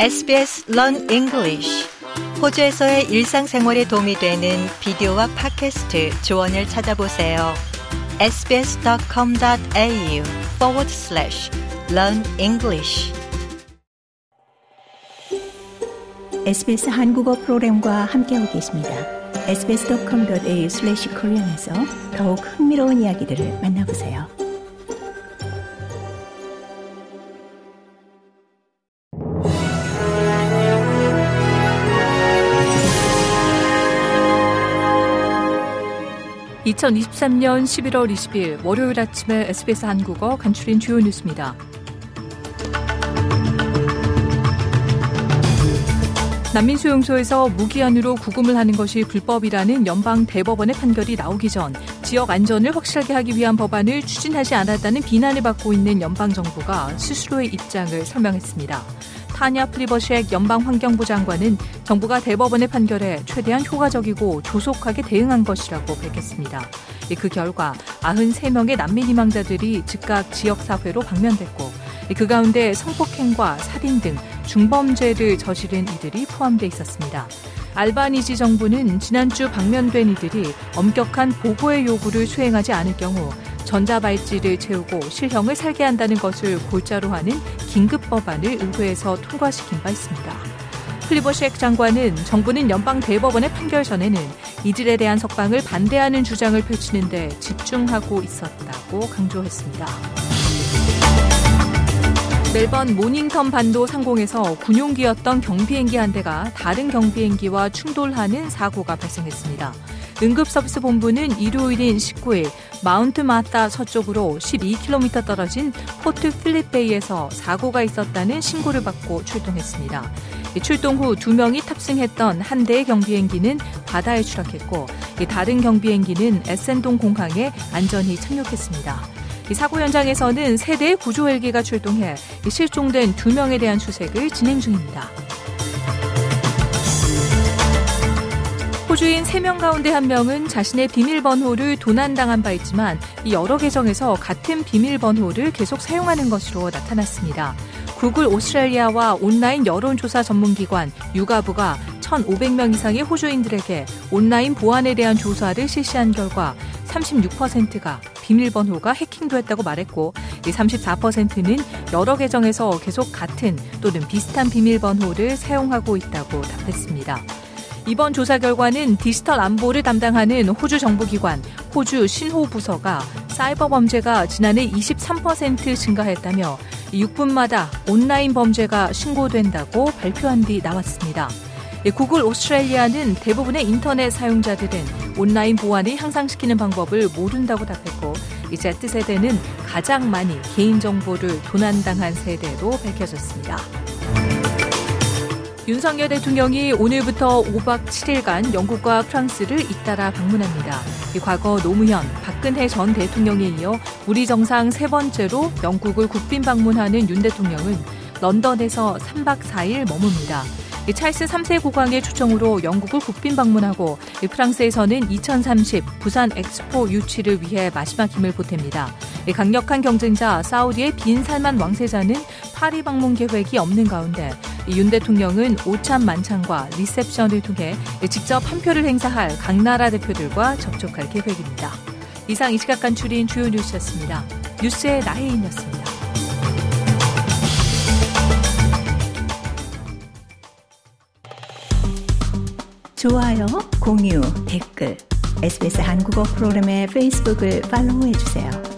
SBS Learn English 호주에서의 일상생활에 도움이 되는 비디오와 팟캐스트 조언을 찾아보세요. sbs.com.au forward slash learn English SBS 한국어 프로그램과 함께하고 계십니다. sbs.com.au slash korean에서 더욱 흥미로운 이야기들을 만나보세요. 2023년 11월 20일 월요일 아침에 SBS 한국어 간추린 주요 뉴스입니다. 난민 수용소에서 무기한으로 구금을 하는 것이 불법이라는 연방 대법원의 판결이 나오기 전 지역 안전을 확실하게 하기 위한 법안을 추진하지 않았다는 비난을 받고 있는 연방 정부가 스스로의 입장을 설명했습니다. 타냐 프리버쉑 연방환경부 장관은 정부가 대법원의 판결에 최대한 효과적이고 조속하게 대응한 것이라고 밝혔습니다. 그 결과 93명의 난민 희망자들이 즉각 지역사회로 방면됐고 그 가운데 성폭행과 살인 등 중범죄를 저지른 이들이 포함돼 있었습니다. 알바니지 정부는 지난주 방면된 이들이 엄격한 보고의 요구를 수행하지 않을 경우 전자발찌를 채우고 실형을 살게 한다는 것을 골자로 하는 긴급 법안을 의회에서 통과시킨 바 있습니다. 플리버쉑 장관은 정부는 연방 대법원의 판결 전에는 이들에 대한 석방을 반대하는 주장을 펼치는데 집중하고 있었다고 강조했습니다. 멜번 모닝턴 반도 상공에서 군용기였던 경비행기 한 대가 다른 경비행기와 충돌하는 사고가 발생했습니다. 응급서비스 본부는 일요일인 19일 마운트 마타 서쪽으로 12km 떨어진 포트 필립베이에서 사고가 있었다는 신고를 받고 출동했습니다. 출동 후 두 명이 탑승했던 한 대의 경비행기는 바다에 추락했고 다른 경비행기는 에센동 공항에 안전히 착륙했습니다. 사고 현장에서는 세 대의 구조 헬기가 출동해 실종된 두 명에 대한 수색을 진행 중입니다. 호주인 3명 가운데 1명은 자신의 비밀번호를 도난당한 바 있지만 이 여러 계정에서 같은 비밀번호를 계속 사용하는 것으로 나타났습니다. 구글 오스트레일리아와 온라인 여론조사 전문기관 유가부가 1,500명 이상의 호주인들에게 온라인 보안에 대한 조사를 실시한 결과 36%가 비밀번호가 해킹됐다고 말했고 34%는 여러 계정에서 계속 같은 또는 비슷한 비밀번호를 사용하고 있다고 답했습니다. 이번 조사 결과는 디지털 안보를 담당하는 호주 정부기관 호주 신호부서가 사이버 범죄가 지난해 23% 증가했다며 6분마다 온라인 범죄가 신고된다고 발표한 뒤 나왔습니다. 구글 오스트레일리아는 대부분의 인터넷 사용자들은 온라인 보안을 향상시키는 방법을 모른다고 답했고 이 Z세대는 가장 많이 개인정보를 도난당한 세대로 밝혀졌습니다. 윤석열 대통령이 오늘부터 5박 7일간 영국과 프랑스를 잇따라 방문합니다. 과거 노무현, 박근혜 전 대통령에 이어 우리 정상 세 번째로 영국을 국빈 방문하는 윤 대통령은 런던에서 3박 4일 머뭅니다. 찰스 3세 국왕의 초청으로 영국을 국빈 방문하고 프랑스에서는 2030 부산 엑스포 유치를 위해 마지막 힘을 보탭니다. 강력한 경쟁자 사우디의 빈 살만 왕세자는 파리 방문 계획이 없는 가운데 윤 대통령은 오찬 만찬과 리셉션을 통해 직접 한 표를 행사할 각 나라 대표들과 접촉할 계획입니다. 이상 이 시각 간출인 주요 뉴스였습니다. 뉴스의 나혜인이었습니다. 좋아요, 공유, 댓글, SBS 한국어 프로그램의 페이스북을 팔로우해주세요.